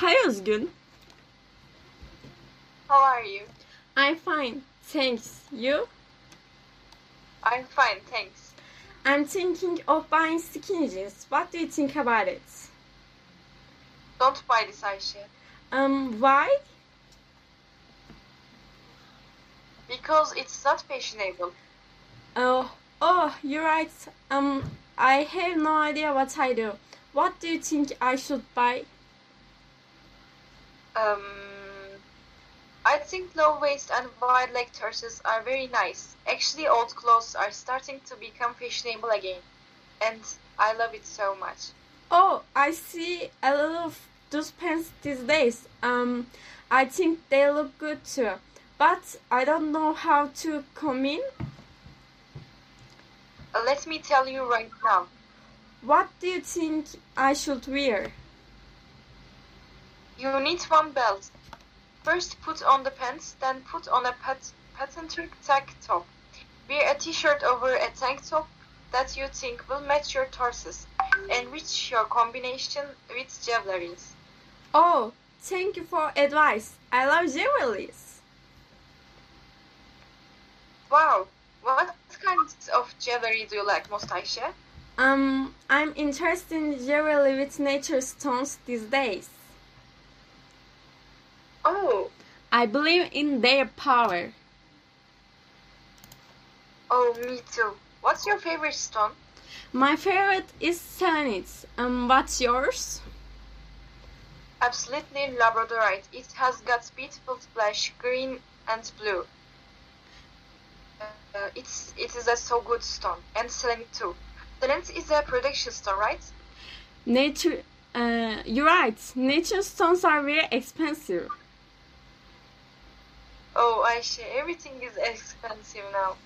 Hi Özgün. How are you? I'm fine. Thanks. You? I'm fine, thanks. I'm thinking of buying skinny jeans. What do you think about it? Don't buy this, Ayşe. Um, why? Because it's not fashionable. Oh, oh, you're right. Um, I have no idea what I do. What do you think I should buy? Um, I think low waist and wide leg trousers are very nice. Actually, old clothes are starting to become fashionable again, and I love it so much. Oh, I see a lot of those pants these days. Um, I think they look good too, but I don't know how to come in. let me tell you right now. What do you think I should wear? You need one belt. First put on the pants, then put on a pat- patterned tank top. Wear a t-shirt over a tank top that you think will match your torsos. Enrich your combination with jewelries. Oh, thank you for advice. I love jewelries. Wow, what kinds of jewelry do you like most, Ayşe? Um, I'm interested in jewelry with nature stones these days. Oh, I believe in their power. oh, me too. What's your favorite stone? My favorite is selenite. Um, what's yours? Absolutely labradorite. It has got beautiful splash, green and blue. Uh, it's it is a so good stone and selenite too. Selenite is a production stone, right? Nature. Uh, you're right. Nature stones are very expensive. Ayşe, everything is expensive now.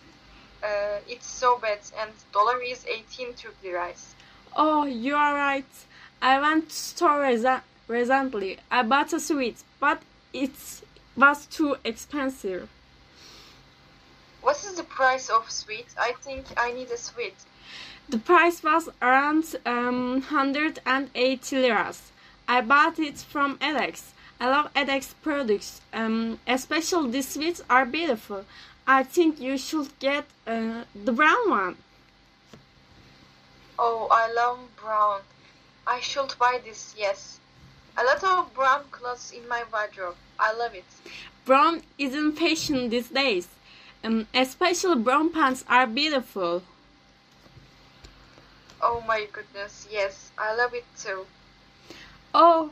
Uh, it's so bad, and dollar is 18 Turk liras. Oh, you are right. I went to store resa- recently. I bought a sweet, but it was too expensive. What is the price of sweet? I think I need a sweet. The price was around um, 180 liras. I bought it from Alex. I love Alex products. Um, especially these sweets are beautiful. I think you should get uh, the brown one. Oh, I love brown. I should buy this, yes. A lot of brown clothes in my wardrobe. I love it. Brown is in fashion these days. Um, especially brown pants are beautiful. Oh my goodness, yes, I love it too. Oh,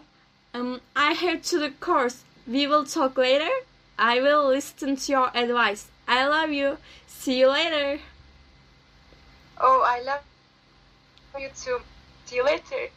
um, I head to the course. We will talk later. I will listen to your advice. I love you. See you later. Oh, I love you too. See you later.